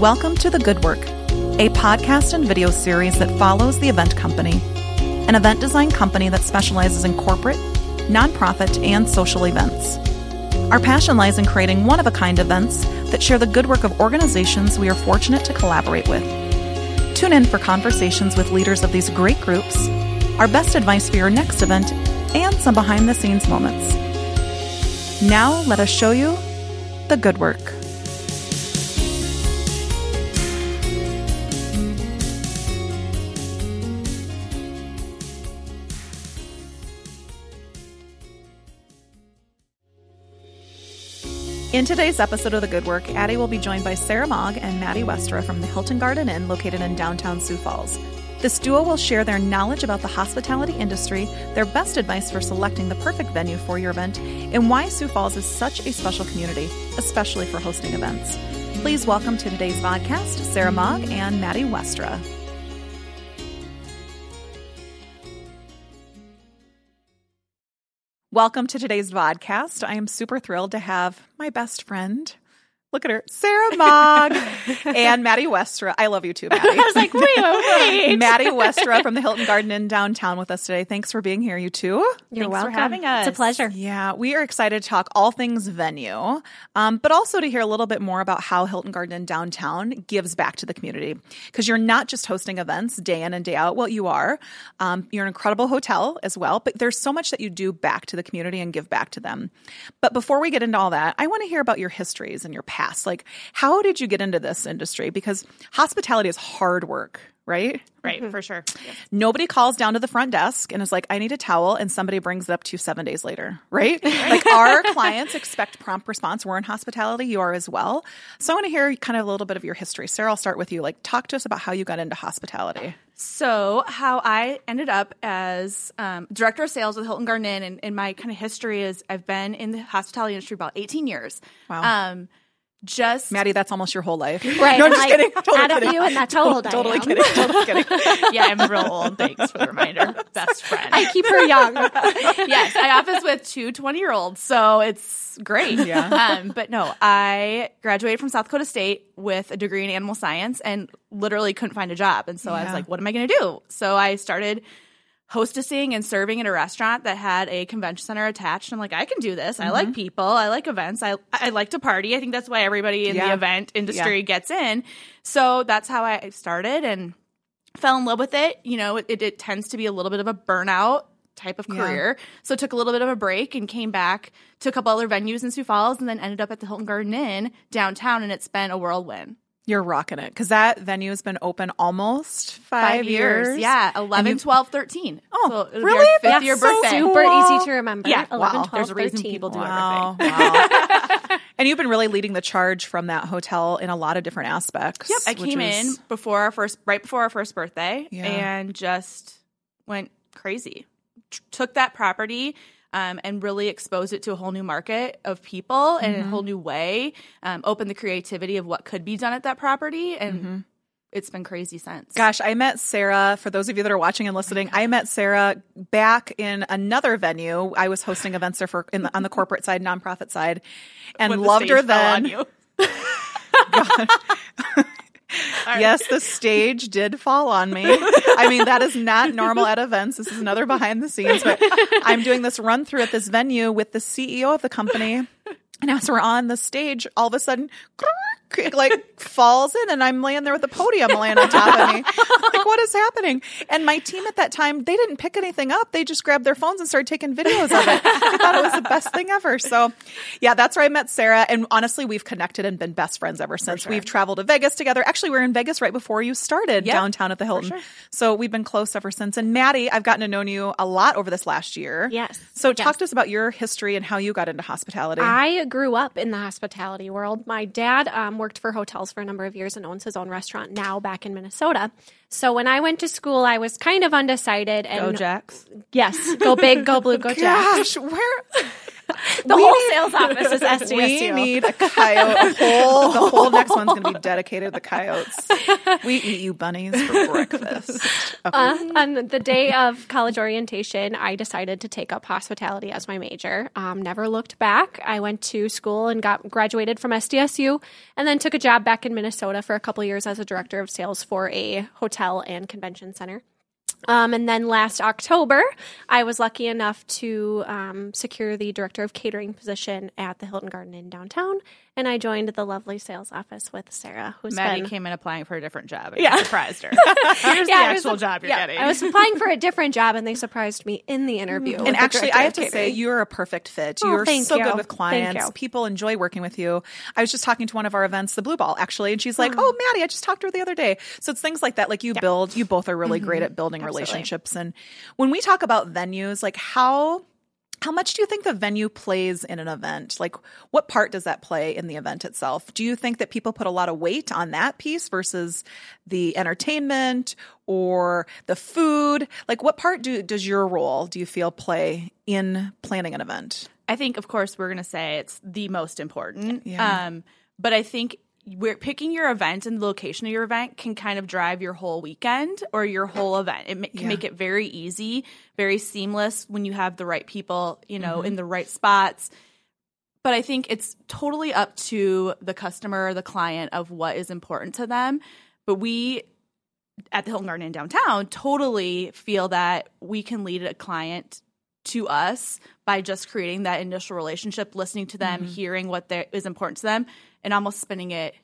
Welcome to The Good Work, a podcast and video series that follows the event company, an event design company that specializes in corporate, nonprofit, and social events. Our passion lies in creating one of a kind events that share the good work of organizations we are fortunate to collaborate with. Tune in for conversations with leaders of these great groups, our best advice for your next event, and some behind the scenes moments. Now, let us show you the good work. In today's episode of The Good Work, Addie will be joined by Sarah Maag and Maddy Westra from the Hilton Garden Inn located in downtown Sioux Falls. This duo will share their knowledge about the hospitality industry, their best advice for selecting the perfect venue for your event, and why Sioux Falls is such a special community, especially for hosting events. Please welcome to today's podcast Sarah Maag and Maddy Westra. Welcome to today's podcast. I am super thrilled to have my best friend. Look at her, Sarah Maag and Maddy Westra. I love you too, Maddy. I was like, wait, wait. Maddy Westra from the Hilton Garden Inn downtown with us today. Thanks for being here, you two. You're Thanks welcome. for having us. It's a pleasure. Yeah, we are excited to talk all things venue, um, but also to hear a little bit more about how Hilton Garden Inn downtown gives back to the community. Because you're not just hosting events day in and day out. Well, you are. Um, you're an incredible hotel as well, but there's so much that you do back to the community and give back to them. But before we get into all that, I want to hear about your histories and your past. Like, how did you get into this industry? Because hospitality is hard work, right? Right, for sure. Nobody calls down to the front desk and is like, I need a towel, and somebody brings it up to you seven days later, right? like our clients expect prompt response. We're in hospitality, you are as well. So I want to hear kind of a little bit of your history. Sarah, I'll start with you. Like, talk to us about how you got into hospitality. So, how I ended up as um, director of sales with Hilton Garden Inn, and, and my kind of history is I've been in the hospitality industry about 18 years. Wow. Um, just Maddy, that's almost your whole life. Right. No, I'm I'm just like, kidding. Totally out of kidding. you and that's how old I Totally am. kidding. Totally kidding. yeah, I'm real old. Thanks for the reminder. Best friend. I keep her young. yes, I office with two 20 year olds, so it's great. Yeah. Um, but no, I graduated from South Dakota State with a degree in animal science and literally couldn't find a job. And so I was like, what am I going to do? So I started hostessing and serving at a restaurant that had a convention center attached. I'm like, I can do this. I like mm-hmm. people. I like events. I I like to party. I think that's why everybody in Yeah. the event industry gets in. So that's how I started and fell in love with it. You know, it, it tends to be a little bit of a burnout type of Yeah. career. So took a little bit of a break and came back to a couple other venues in Sioux Falls and then ended up at the Hilton Garden Inn downtown and it's been a whirlwind. You're rocking it because that venue has been open almost five, years. Yeah, And 11, you- 12, 13. Oh, so it'll really? Be our fifth That's year so birthday. Super Cool. easy to remember. Yeah, 11, wow. 12, There's a reason 13. people do Wow. everything. wow. and you've been really leading the charge from that hotel in a lot of different aspects. Yep, I came is- in before our first, right before our first birthday, Yeah. and just went crazy. T- took that property um, and really expose it to a whole new market of people and Mm-hmm. a whole new way. Um, opened the creativity of what could be done at that property, and it's been crazy since. Mm-hmm. Gosh, I met Sarah. For those of you that are watching and listening, I met Sarah back in another venue. I was hosting events there for in the, on the corporate side, nonprofit side, and When the loved her stage fell on then. you. Yes, the stage did fall on me. I mean, that is not normal at events. This is another behind the scenes, but I'm doing this run through at this venue with the CEO of the company. And as we're on the stage, all of a sudden, like falls in, and I'm laying there with the podium laying on top of me. like, what is happening? And my team at that time, they didn't pick anything up. They just grabbed their phones and started taking videos of it. I thought it was the best thing ever. So, yeah, that's where I met Sarah. And honestly, we've connected and been best friends ever since. sure. We've traveled to Vegas together. Actually, we were in Vegas right before you started Yep, downtown at the Hilton. sure. So we've been close ever since. And Maddy, I've gotten to know you a lot over this last year. Yes. So talk to us about your history and how you got into hospitality. I grew up in the hospitality world. My dad um, worked for hotels for a number of years and owns his own restaurant now back in Minnesota. So when I went to school, I was kind of undecided. And Go Jacks. yes, go big, go blue, go Jacks. Gosh, where the whole sales office is SDSU. We need a coyote. A whole, the whole next one's going to be dedicated to the coyotes. We eat you bunnies for breakfast. Okay. Uh, on the day of college orientation, I decided to take up hospitality as my major. Um, never looked back. I went to school and got graduated from SDSU, and then took a job back in Minnesota for a couple years as a director of sales for a hotel and convention center. Um, and then last October, I was lucky enough to um, secure the director of catering position at the Hilton Garden Inn downtown, and I joined the lovely sales office with Sarah, who's Maddy been came in applying for a different job and Yeah. yeah. surprised her. Here's Yeah, the I was- actual job you're yeah, getting. I was applying for a different job, and they surprised me in the interview. And actually, I have to say, you're a perfect fit. Oh, You're thank so you. good with Thank clients. you. People enjoy working with you. I was just talking to one of our events, the Blue Ball, actually, and she's like, Hmm. "Oh, Maddy, I just talked to her the other day." So it's things like that. Like you build, you both are really Mm-hmm. great at building relationships. And when we talk about venues, like how how much do you think the venue plays in an event? Like, what part does that play in the event itself? Do you think that people put a lot of weight on that piece versus the entertainment or the food? Like, what part do, does your role, do you feel, play in planning an event? I think, of course, we're going to say it's the most important. Yeah. Um, but I think we're picking your event and the location of your event can kind of drive your whole weekend or your whole event. It ma- can Yeah. make it very easy, very seamless when you have the right people, you know, Mm-hmm. in the right spots. But I think it's totally up to the customer, the client of what is important to them. But we at the Hilton Garden Inn downtown totally feel that we can lead a client to us by just creating that initial relationship, listening to them, hearing what is important to them, and almost spinning it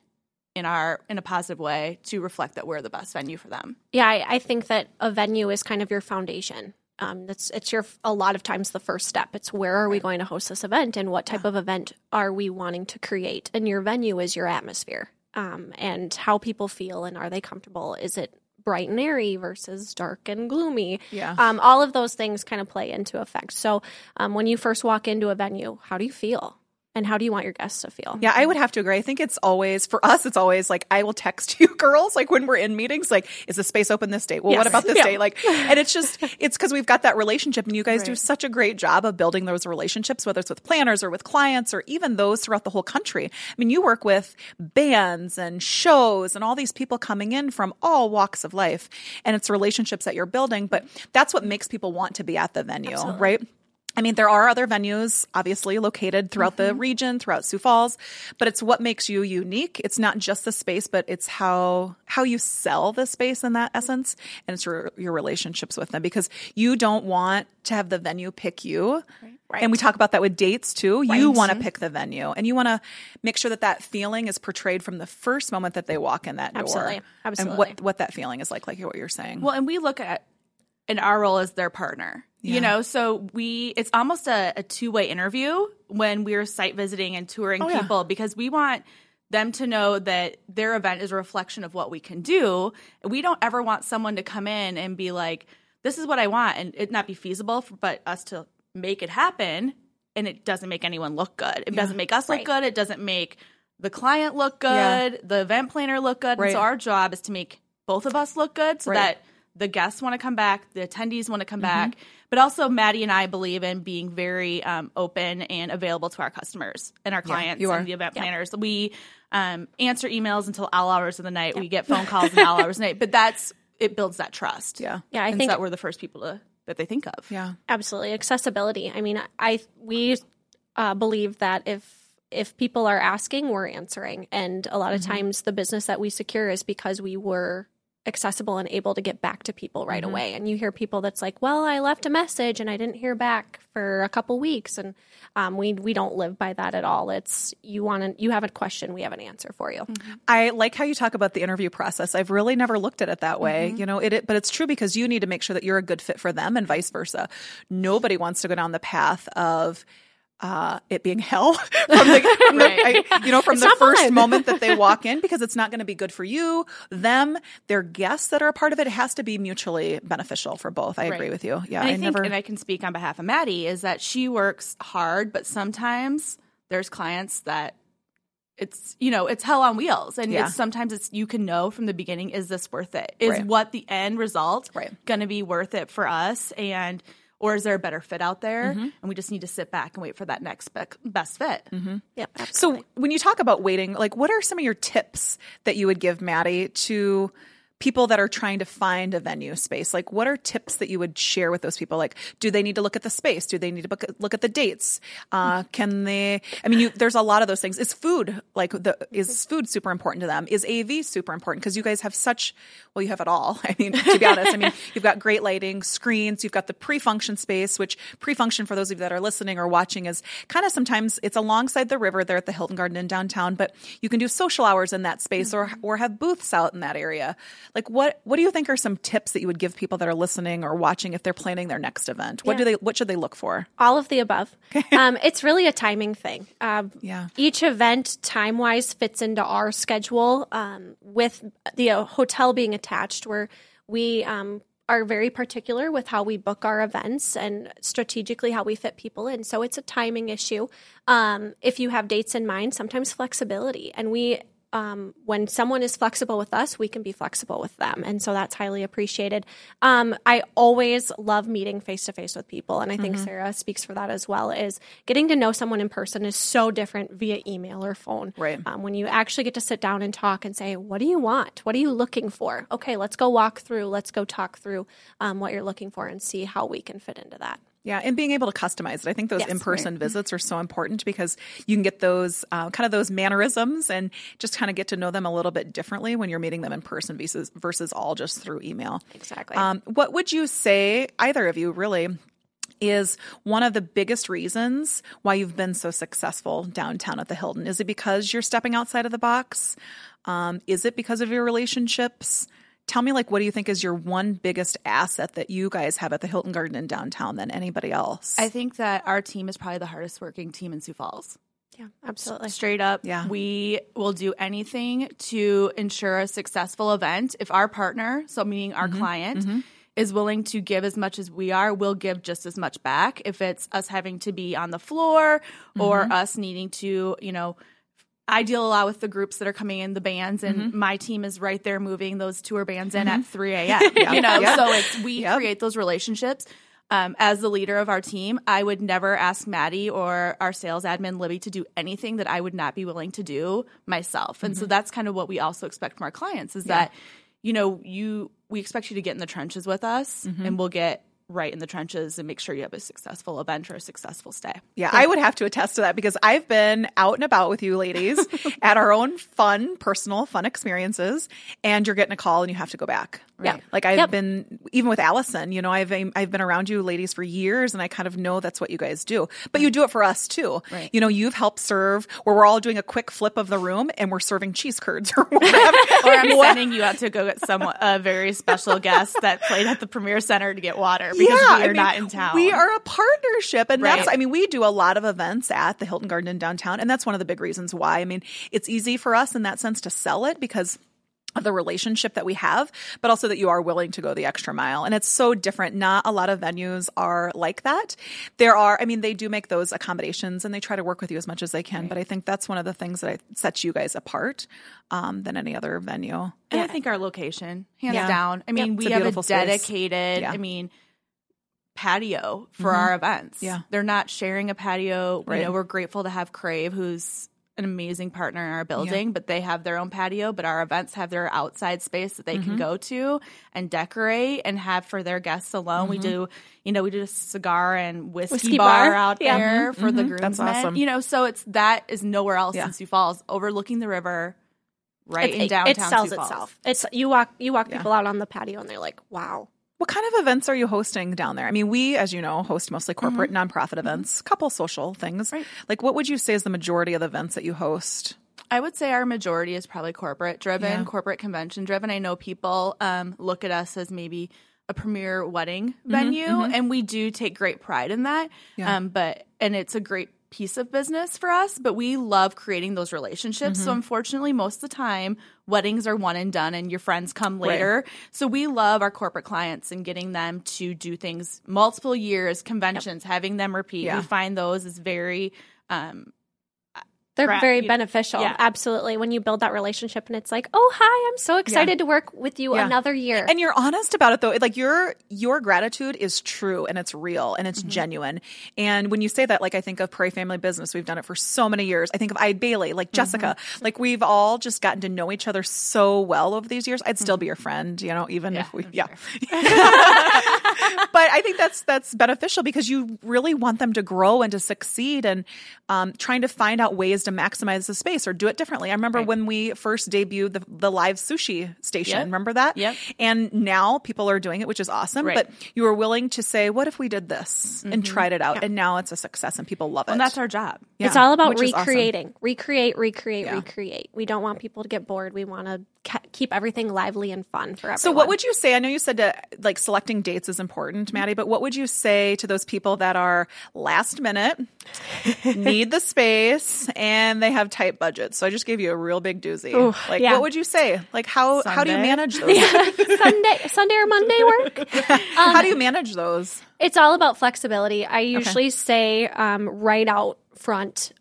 in our in a positive way to reflect that we're the best venue for them. Yeah, I, I think that a venue is kind of your foundation. Um, it's it's your a lot of times the first step. It's where are we going to host this event, and what type of event are we wanting to create? And your venue is your atmosphere, um, and how people feel, and are they comfortable? Is it bright and airy versus dark and gloomy? Yeah. Um, all of those things kind of play into effect. So um, when you first walk into a venue, how do you feel, and how do you want your guests to feel? Yeah, I would have to agree. I think it's always for us. It's always like I will text you girls like when we're in meetings. Like, is the space open this date? Well, what about this Yeah. date? Like, and it's just it's because we've got that relationship, and you guys do such a great job of building those relationships, whether it's with planners or with clients or even those throughout the whole country. I mean, you work with bands and shows and all these people coming in from all walks of life, and it's relationships that you're building. But that's what makes people want to be at the venue, right? I mean, there are other venues, obviously, located throughout the mm-hmm. region, throughout Sioux Falls, but it's what makes you unique. It's not just the space, but it's how how you sell the space in that essence, and it's your, your relationships with them because you don't want to have the venue pick you. Right. And we talk about that with dates too. You want to mm-hmm. pick the venue, and you want to make sure that that feeling is portrayed from the first moment that they walk in that door. Absolutely. And what what that feeling is like, like what you're saying. Well, and we look at in our role as their partner. Yeah. You know, so we it's almost a, a two way interview when we're site visiting and touring Oh, yeah. people because we want them to know that their event is a reflection of what we can do. We don't ever want someone to come in and be like, "This is what I want," and it not be feasible, for, but us to make it happen. And it doesn't make anyone look good. It doesn't make us look Right. good. It doesn't make the client look good. Yeah. The event planner look good. Right. And so our job is to make both of us look good so Right. that the guests want to come back, the attendees want to come Mm-hmm. back, but also Maddy and I believe in being very um, open and available to our customers and our clients you are. and the event planners. We um, answer emails until all hours of the night. We get phone calls in all hours of the night, but that's it builds that trust. yeah, Yeah, I and think so that we're the first people to that they think of. yeah. Absolutely, accessibility. I mean, I we uh, believe that if if people are asking, we're answering, and a lot of times the business that we secure is because we were accessible and able to get back to people right away. And you hear people that's like, "Well, I left a message and I didn't hear back for a couple weeks," and um, we we don't live by that at all. It's you want to you have a question, we have an answer for you. I like how you talk about the interview process. I've really never looked at it that way. Mm-hmm. You know, it, it, but it's true because you need to make sure that you're a good fit for them and vice versa. Nobody wants to go down the path of uh, it being hell from the, from the- Right. I- you know, from It's the first fun. moment that they walk in because it's not going to be good for you, them, their guests that are a part of it. It has to be mutually beneficial for both. I agree with you. Yeah, I, I, think, never. and I can speak on behalf of Maddy, is that she works hard, but sometimes there's clients that it's you know it's hell on wheels, and Yeah. it's sometimes it's you can know from the beginning is this worth it? Is Right. what the end result Right. going to be worth it for us? And or is there a better fit out there? Mm-hmm. And we just need to sit back and wait for that next be- best fit. Yep. So when you talk about waiting, like what are some of your tips that you would give Maddy to people that are trying to find a venue space? Like what are tips that you would share with those people? Like do they need to look at the space? Do they need to book, look at the dates? Uh, can they I mean you there's a lot of those things. Is food like the is food super important to them? Is AV super important because you guys have such well you have it all. I mean to be honest, I mean you've got great lighting, screens, you've got the pre-function space which pre-function for those of you that are listening or watching is kind of sometimes it's alongside the river there at the Hilton Garden Inn downtown, but you can do social hours in that space or or have booths out in that area. Like what what do you think are some tips that you would give people that are listening or watching if they're planning their next event? What do they what should they look for? all of the above. um, it's really a timing thing. Um, Yeah. Each event, time wise, fits into our schedule. Um, with the uh, hotel being attached, where we um, are very particular with how we book our events and strategically how we fit people in. So it's a timing issue. Um, if you have dates in mind, sometimes flexibility, and we. Um, when someone is flexible with us, we can be flexible with them. And so that's highly appreciated. Um, I always love meeting face to face with people. And I think Sarah speaks for that as well is getting to know someone in person is so different via email or phone. Right. Um, when you actually get to sit down and talk and say, what do you want? What are you looking for? Okay, let's go walk through. Let's go talk through um, what you're looking for and see how we can fit into that. Yeah, and being able to customize it. I think those Yes, in-person visits are so important because you can get those uh, kind of those mannerisms and just kind of get to know them a little bit differently when you're meeting them in person versus versus all just through email. Exactly. Um, what would you say, either of you, really? Is one of the biggest reasons why you've been so successful downtown at the Hilton? Is it because you're stepping outside of the box? Um, is it because of your relationships? Tell me, like, what do you think is your one biggest asset that you guys have at the Hilton Garden Inn downtown than anybody else? I think that our team is probably the hardest working team in Sioux Falls. yeah, absolutely. Straight up, Yeah. we will do anything to ensure a successful event. If our partner, so meaning our mm-hmm. client, mm-hmm. is willing to give as much as we are, we'll give just as much back. If it's us having to be on the floor or mm-hmm. us needing to, you know, I deal a lot with the groups that are coming in, the bands, and mm-hmm. my team is right there moving those tour bands in at mm-hmm. 3 a.m. You know, so it's we Yep. create those relationships. Um, as the leader of our team, I would never ask Maddy or our sales admin Libby to do anything that I would not be willing to do myself. And so mm-hmm. that's kind of what we also expect from our clients is that, you know, you we expect you to get in the trenches with us, and we'll get right in the trenches and make sure you have a successful event or a successful stay. Yeah, I would have to attest to that because I've been out and about with you ladies at our own fun, personal, fun experiences, and you're getting a call and you have to go back. Yeah. Like I've Yep. been even with Allison, you know, I've I've been around you ladies for years, and I kind of know that's what you guys do. But you do it for us too. Right. You know, you've helped serve where we're all doing a quick flip of the room and we're serving cheese curds or whatever. Or I'm sending you out to go get some a very special guest that played at the Premier Center to get water because we I are mean, not in town. We are a partnership. And that's, I mean, we do a lot of events at the Hilton Garden Inn downtown. And that's one of the big reasons why. I mean, it's easy for us in that sense to sell it because of the relationship that we have, but also that you are willing to go the extra mile. And it's so different. Not a lot of venues are like that. There are, I mean, they do make those accommodations and they try to work with you as much as they can. But I think that's one of the things that I, sets you guys apart um, than any other venue. And I think our location, hands Yeah. down. I mean, It's we have a dedicated, Yeah. I mean, patio for our events. Yeah. They're not sharing a patio. Right. You know, we're grateful to have Crave, who's an amazing partner in our building, but they have their own patio, but our events have their outside space that they Mm-hmm. can go to and decorate and have for their guests alone. Mm-hmm. We do, you know, we did a cigar and whiskey, Whiskey bar, bar. out Yeah. there for the Mhm. groomsmen. That's awesome. You know, so it's that is nowhere else Yeah. in Sioux Falls, overlooking the river, right It- in it, downtown it sells Sioux Falls. itself. It's you walk you walk Yeah. people out on the patio and they're like, wow. What kind of events are you hosting down there? I mean, we, as you know, host mostly corporate nonprofit events, couple social things. Mm-hmm. Right. Like, what would you say is the majority of the events that you host? I would say our majority is probably corporate driven, Yeah. corporate convention driven. I know people um, look at us as maybe a premier wedding venue, and we do take great pride in that. Yeah. Um, but and it's a great piece of business for us. But we love creating those relationships. So unfortunately, most of the time, weddings are one and done, and your friends come later. So we love our corporate clients and getting them to do things multiple years, conventions, having them repeat. Yeah. We find those is very um, They're Gra- very beneficial. yeah. Absolutely. When you build that relationship and it's like, oh, hi, I'm so excited to work with you Yeah. another year. And you're honest about it though. Like your your gratitude is true and it's real and it's genuine. And when you say that, like I think of Prairie Family Business, we've done it for so many years. I think of Eide Bailly, like Jessica. Like we've all just gotten to know each other so well over these years. I'd still be your friend, you know, even if we yeah. but I think that's that's beneficial because you really want them to grow and to succeed and um, trying to find out ways to maximize the space or do it differently. I remember when we first debuted the, the live sushi station. Yep. Remember that? Yep. And now people are doing it, which is awesome. Right. But you were willing to say, "What if we did this?" and tried it out, and now it's a success and people love it. And that's our job. Yeah, it's all about which is awesome. recreating, recreate, recreate, Yeah. recreate. We don't want people to get bored. We want to ca- keep everything lively and fun for everyone. So, what would you say? I know you said to, like selecting dates is important, Maddy, but what would you say to those people that are last minute, need the space, and they have tight budgets? So, I just gave you a real big doozy. Ooh, like, yeah. what would you say? Like, how how do you manage those? Sunday, Sunday or Monday work? how do you manage those? It's all about flexibility. I usually say um, right out front,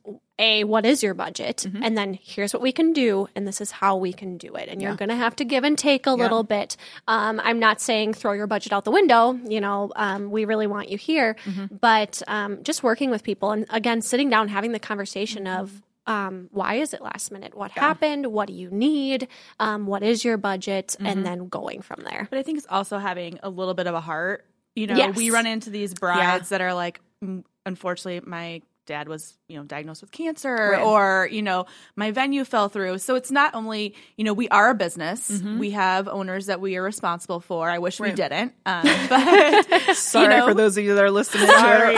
a what is your budget, Mm-hmm. and then here's what we can do, and this is how we can do it. And you're going to have to give and take a little bit. Um, I'm not saying throw your budget out the window. You know, um, we really want you here, Mm-hmm. but um, just working with people and again sitting down, having the conversation Mm-hmm. of. Um, why is it last minute? What happened? What do you need? Um, what is your budget? Mm-hmm. And then going from there. But I think it's also having a little bit of a heart. You know, Yes. we run into these brides that are like, "Mm, unfortunately, my dad was, you know, diagnosed with cancer Right. or, you know, my venue fell through. So it's not only, you know, we are a business. Mm-hmm. We have owners that we are responsible for. I wish we didn't. Um, but Sorry know- for those of you that are listening to our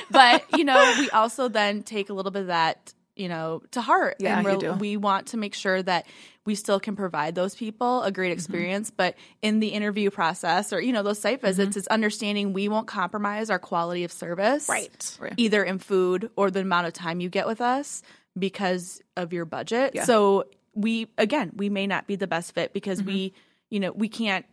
but you know, we also then take a little bit of that, you know, to heart. Yeah, and you we're- do. we want to make sure that we still can provide those people a Mm-hmm. great experience. But in the interview process or, you know, those site visits, Mm-hmm. it's understanding we won't compromise our quality of service. Right. Right. Either in food or the amount of time you get with us because of your budget. Yeah. So we again, we may not be the best fit because Mm-hmm. we, you know, we can't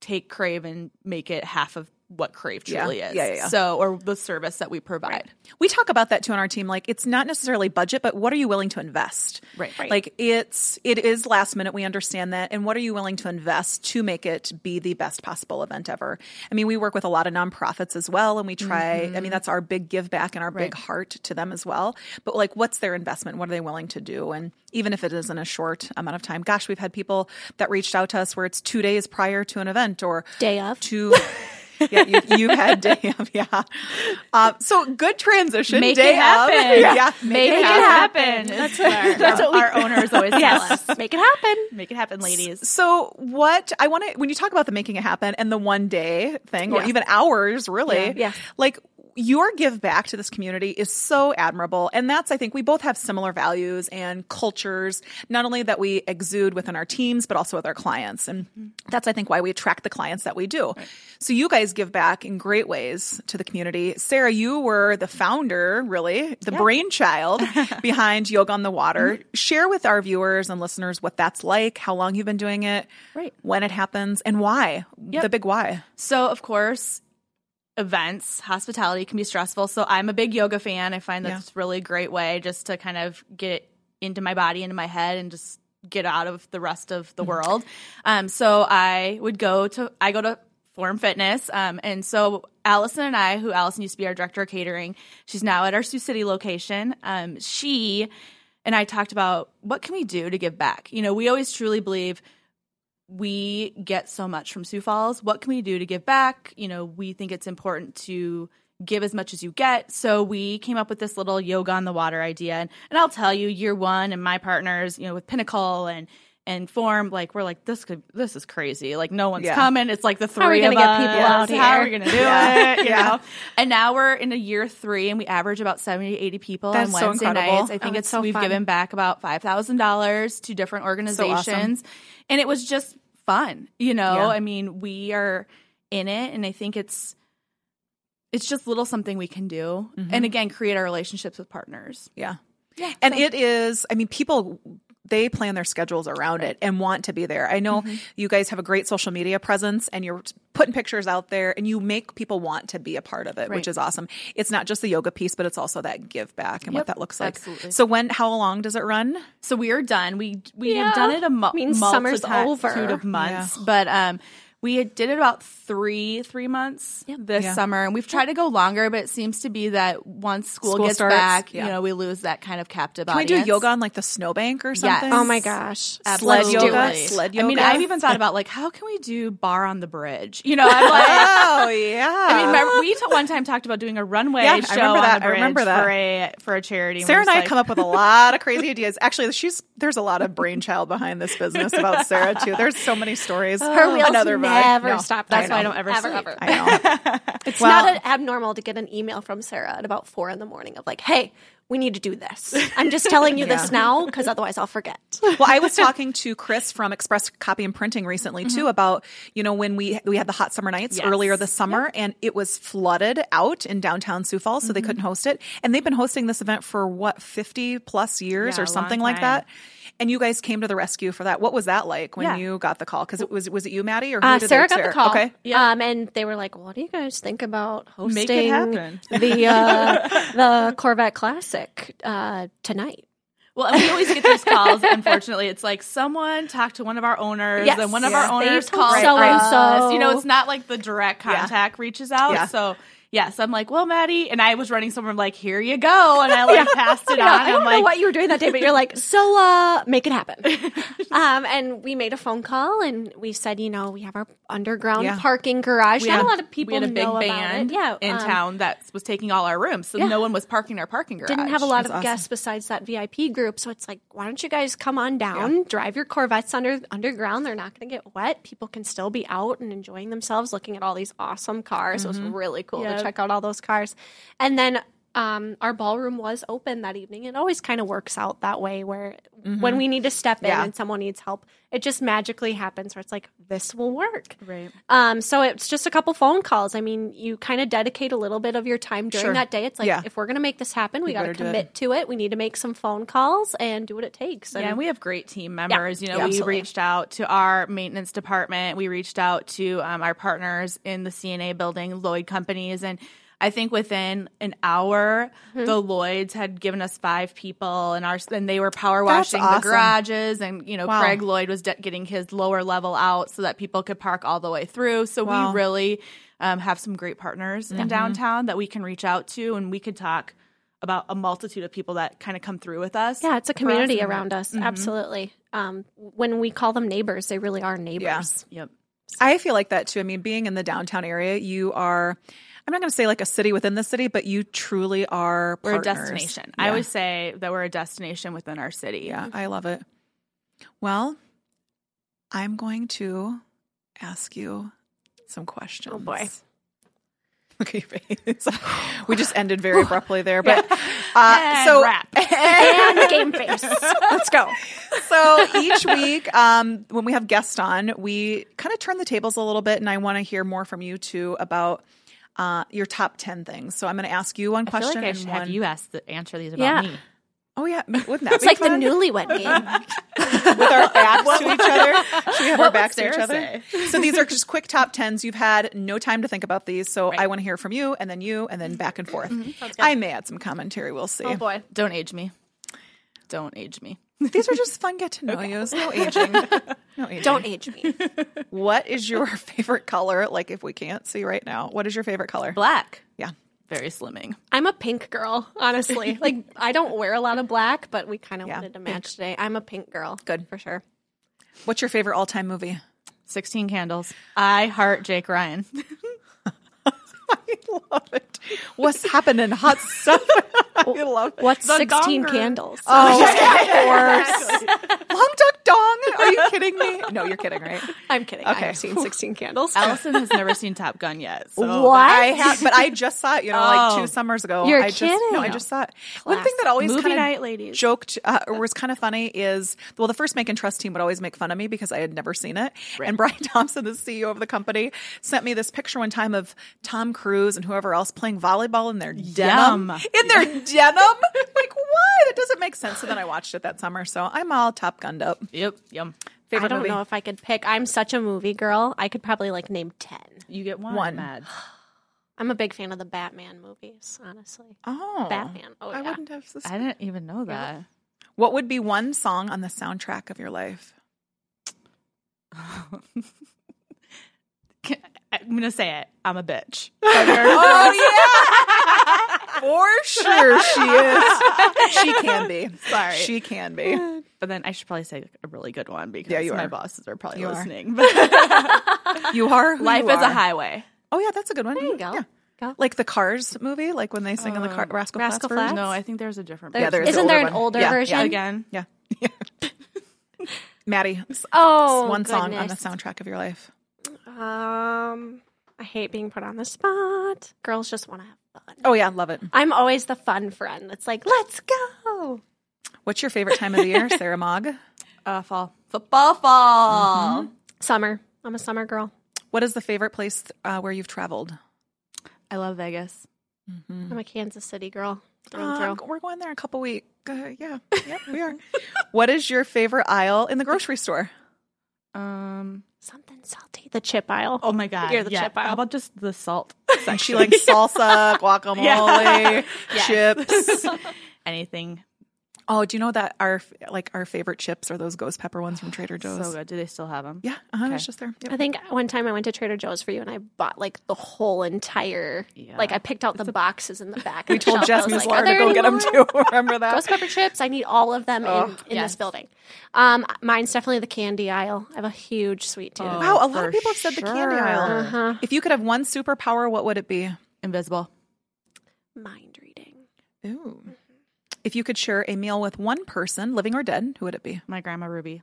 take Crave and make it half of what Crave Yeah. truly is. Yeah, yeah, yeah. So or the service that we provide. we talk about that too on our team like it's not necessarily budget but what are you willing to invest Right. Right. like it's it is last minute we understand that and what are you willing to invest to make it be the best possible event ever i mean we work with a lot of nonprofits as well and we try Mm-hmm. i mean that's our big give back and our big heart to them as well but like what's their investment what are they willing to do and even if it is in a short amount of time gosh we've had people that reached out to us where it's two days prior to an event or Day of. two yeah, you, you had day of, yeah. Um, so good transition. Make day it happen. Of, yeah, Make, it happen. That's what our, That's what we- our owners always tell Yes, us. make it happen. Make it happen, ladies. So what I want to when you talk about the making it happen and the one day thing or even hours really, Yeah. Yeah. like your give back to this community is so admirable. And that's, I think, we both have similar values and cultures, not only that we exude within our teams, but also with our clients. And mm-hmm. that's, I think, why we attract the clients that we do. So you guys give back in great ways to the community. Sarah, you were the founder, really, the brainchild behind Yoga on the Water. Mm-hmm. Share with our viewers and listeners what that's like, how long you've been doing it, Right. when it happens, and why. Yep. The big why. So, of course, events, hospitality can be stressful. So, I'm a big yoga fan. I find Yeah. that's really a great way just to kind of get into my body, into my head, and just get out of the rest of the world. Um, so, I would go to, I go to Form Fitness. Um, and so, Allison and I, who Allison used to be our director of catering, she's now at our Sioux City location. Um, she and I talked about what can we do to give back. You know, we always truly believe we get so much from Sioux Falls. What can we do to give back? You know, we think it's important to give as much as you get. So we came up with this little yoga on the water idea. And, and I'll tell you, year one and my partners, you know, with Pinnacle and and Form, like we're like this could this is crazy. Like no one's Yeah. coming. It's like the three How are we gonna of get us. people out here? How are we gonna do Yeah. it? You Yeah. know. And now we're in a year three, and we average about seventy to eighty people That's on so Wednesday incredible. nights. I think Oh, it's it's so we've fun. given back about five thousand dollars to different organizations, So awesome. and it was just fun. You know, Yeah. I mean, we are in it, and I think it's it's just little something we can do, Mm-hmm. and again, create our relationships with partners. Yeah. Yeah. And it is, I mean, people they plan their schedules around it and want to be there. I know you guys have a great social media presence and you're putting pictures out there and you make people want to be a part of it, which is awesome. It's not just the yoga piece, but it's also that give back and what that looks like. absolutely. So when how long does it run? So we are done. We we Yeah. have done it a mu- Means summer's multitude over. of months, but um, we did it about three three months this Yeah. summer, and we've tried to go longer, but it seems to be that once school, School gets starts, back, yeah. you know, we lose that kind of captive Can we do yoga on like the snowbank or something? Yes. Oh my gosh. Sled Let's do yoga? I mean. I've even thought about like, how can we do bar on the bridge? You know, I'm like. Oh yeah. I mean, remember, we t- one time talked about doing a runway Yeah, I remember on that. the I remember that. for a for a charity. Sarah and I like, come up with a lot of crazy ideas. Actually, she's there's a lot of brainchild behind this business about Sarah too. There's so many stories. Her wheels Another never No, stop. That's why I don't ever ever, sleep. ever. I know. It's Well- not abnormal to get an email from Sarah at about four in the morning of like, "Hey, we need to do this." I'm just telling you this now because otherwise I'll forget. well, I was talking to Chris from Express Copy and Printing recently too mm-hmm. about you know when we we had the hot summer nights Yes. earlier this summer and it was flooded out in downtown Sioux Falls, so they mm-hmm. couldn't host it. And they've been hosting this event for what fifty plus years Yeah, or something like that. And you guys came to the rescue for that. What was that like when Yeah. you got the call? Because it was was it you, Maddy, or who Uh, did Sarah they- got the call. Okay, yeah. Um, and they were like, "What do you guys think about hosting Make it happen." the uh, the Corvette Classic uh, tonight?" Well, we always get those calls. Unfortunately, it's like someone talked to one of our owners, Yes. and one of Yeah. our owners called so-and-so. us. You know, it's not like the direct contact reaches out. Yeah. So yes, I'm like, well, Maddy, and I was running somewhere. I'm like, here you go, and I like passed it Yeah, on. I I'm don't know like, what you were doing that day, but you're like, so uh, make it happen. um, and we made a phone call and we said, you know, we have our underground Yeah. parking garage. we Not had- a lot of people we had a big band. Yeah, in um, town that was taking all our rooms, so Yeah. no one was parking our parking garage. Didn't have a lot That's of awesome. guests besides that VIP group, so it's like, why don't you guys come on down, drive your Corvettes under underground? They're not going to get wet. People can still be out and enjoying themselves, looking at all these awesome cars. It was really cool Yep. Check out all those cars. And then um, our ballroom was open that evening. It always kind of works out that way, where when we need to step in Yeah. and someone needs help, it just magically happens. Where it's like, this will work. Right. Um, so it's just a couple phone calls. I mean, you kind of dedicate a little bit of your time during Sure. that day. It's like Yeah. if we're going to make this happen, we got to it. commit to it. We need to make some phone calls and do what it takes. And Yeah, and we have great team members. you know, Yeah, we absolutely. reached out to our maintenance department. We reached out to um, our partners in the CNA building, Lloyd Companies, and I think within an hour, Mm-hmm. the Lloyds had given us five people, and our and they were power washing awesome. the garages, and you know, Wow. Craig Lloyd was de- getting his lower level out so that people could park all the way through. So Wow. Mm-hmm. we really um, have some great partners in downtown that we can reach out to, and we could talk about a multitude of people that kind of come through with us. yeah, it's a for us community and- around us. Absolutely. Um, when we call them neighbors, they really are neighbors. Yeah. Yep. I feel like that too. I mean, being in the downtown area, you are. I'm not going to say like a city within the city, but you truly are. We're a partners. destination. I Yeah. always say that we're a destination within our city. Yeah, I love it. Well, I'm going to ask you some questions. Oh, boy. Okay, we just ended very abruptly there, but uh, And so wrap. And game face. Let's go. so each week um, when we have guests on, we kind of turn the tables a little bit, and I want to hear more from you too about uh, your top ten things. So I'm going to ask you one I feel question like I and should one. have you ask the answer these about Yeah. me. oh yeah, wouldn't that It's be like the newlywed game. with our backs to each other. Should we have our What would backs to each other? So these are just quick top tens. You've had no time to think about these, so I want to hear from you, and then you, and then back and forth. I may add some commentary. We'll see. oh boy. Don't age me. Don't age me. These are just fun get to know yous. No aging. No aging. Don't age me. What is your favorite color? Like if we can't see right now, what is your favorite color? Black. Yeah. Very slimming. I'm a pink girl, honestly. like I don't wear a lot of black, but we kind of Yeah, wanted to match today. I'm a pink girl. Good. for sure. What's your favorite all-time movie? 16 candles. I heart Jake Ryan. I love it. What's happening? Hot stuff. I love it. What's The 16 gonger. candles? Oh, oh of course. Long Duck Dong. Are you kidding me? No, you're kidding, right? I'm kidding. Okay. I've seen 16 candles. Allison has never seen Top Gun yet. So What? I have, but I just saw it. You know, like Oh. two summers ago. You're I just, No, I just saw it. One thing that always Movie kind of night, ladies. joked uh, or was kind of funny is well, the first Make and Trust team would always make fun of me because I had never seen it. And Brian Thompson, the CEO of the company, sent me this picture one time of Tom Cruise and whoever else playing volleyball in their denim. Yum. In their denim. Like What? It doesn't make sense. So then I watched it that summer. So I'm all Top Gunned up. Yep. Yum. Favorite I don't movie? know if I could pick. I'm such a movie girl. I could probably like name 10. You get one. One. Mad. I'm a big fan of the Batman movies, honestly. Oh, Batman. Oh, I yeah. wouldn't have. Sus- I didn't even know that. what would be one song on the soundtrack of your life? I'm gonna say it. I'm a bitch. oh yeah, for sure she is. She can be. Sorry. she can be. But then I should probably say a really good one because Yeah, you my are. bosses are probably You are. listening. You are. who Life you is a are. highway. Oh yeah, that's a good one. There you go. Yeah. Go. Like the Cars movie, like when they sing in the car, Rascal, Rascal Flatts version? Flatts? No, I think there's a different. There- Yeah, there's the Isn't there an one. older Yeah, version? yeah. again. Yeah. Maddy, s- Oh, one song on the goodness. soundtrack of your life. Um, I hate being put on the spot. Girls just want to have fun. Oh yeah, love it. I'm always the fun friend that's like, let's go. What's your favorite time of the year, Sarah Maag? Uh, fall. Football fall. Summer. I'm a summer girl. What is the favorite place uh, where you've traveled? I love Vegas. I'm a Kansas City girl. Through and Uh, through. we're going there in a couple weeks. Uh, yeah, yep, we are. what is your favorite aisle in the grocery store? Um. Something salty. The chip aisle. Oh my god. You're the yeah. chip aisle. How about just the salt She likes salsa, guacamole, chips. anything. Oh, do you know that our like our favorite chips are those ghost pepper ones from Trader Joe's? So good. Do they still have them? Yeah, uh-huh, Okay. it's just there. Yep. I think one time I went to Trader Joe's for you and I bought like the whole entire, Yeah. like I picked out the boxes in the back. We told Jess Ms. Muslar to go get them too. Remember that? Ghost pepper chips. I need all of them in, in yes. this building. Um, mine's definitely the candy aisle. I have a huge sweet tooth. Oh. Wow, a lot of people have said the candy aisle. Uh-huh. If you could have one superpower, what would it be? Invisible. Mind reading. Ooh. If you could share a meal with one person, living or dead, who would it be? My grandma Ruby.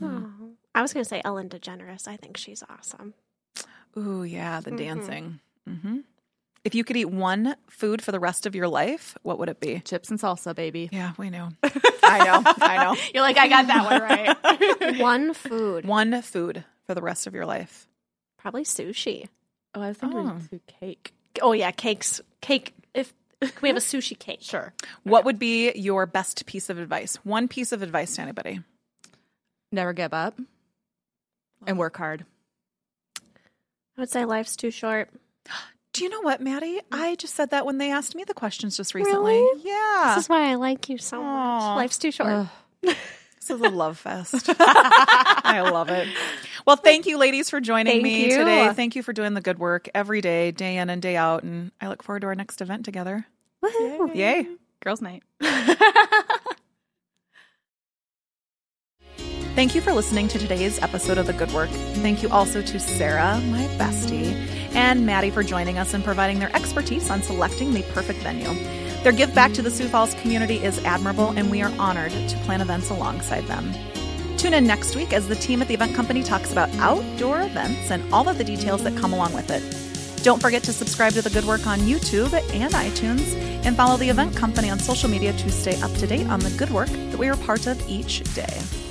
Oh. I was going to say Ellen DeGeneres. I think she's awesome. Ooh, yeah, the dancing. hmm If you could eat one food for the rest of your life, what would it be? Chips and salsa, baby. Yeah, we know. I know. I know. You're like, I got that one right. One food. One food for the rest of your life. Probably sushi. oh, I was thinking Oh. cake. Oh, yeah, cakes. Cake. If can we have a sushi cake? Sure. What would be your best piece of advice? One piece of advice to anybody. Never give up and work hard. I would say life's too short. Do you know what, Maddy? Mm. I just said that when they asked me the questions just recently. Really? Yeah. This is why I like you so Aw. much. Life's too short. This is a love fest. I love it. Well, thank you, ladies, for joining Thank me you. today. Thank you for doing the good work every day, day in and day out. And I look forward to our next event together. Woohoo. Yay. Girls' night. Thank you for listening to today's episode of The Good Work. Thank you also to Sarah, my bestie, and Maddy for joining us and providing their expertise on selecting the perfect venue. Their give back to the Sioux Falls community is admirable, and we are honored to plan events alongside them. Tune in next week as the team at the event company talks about outdoor events and all of the details that come along with it. Don't forget to subscribe to The Good Work on YouTube and iTunes, and follow the event company on social media to stay up to date on the good work that we are part of each day.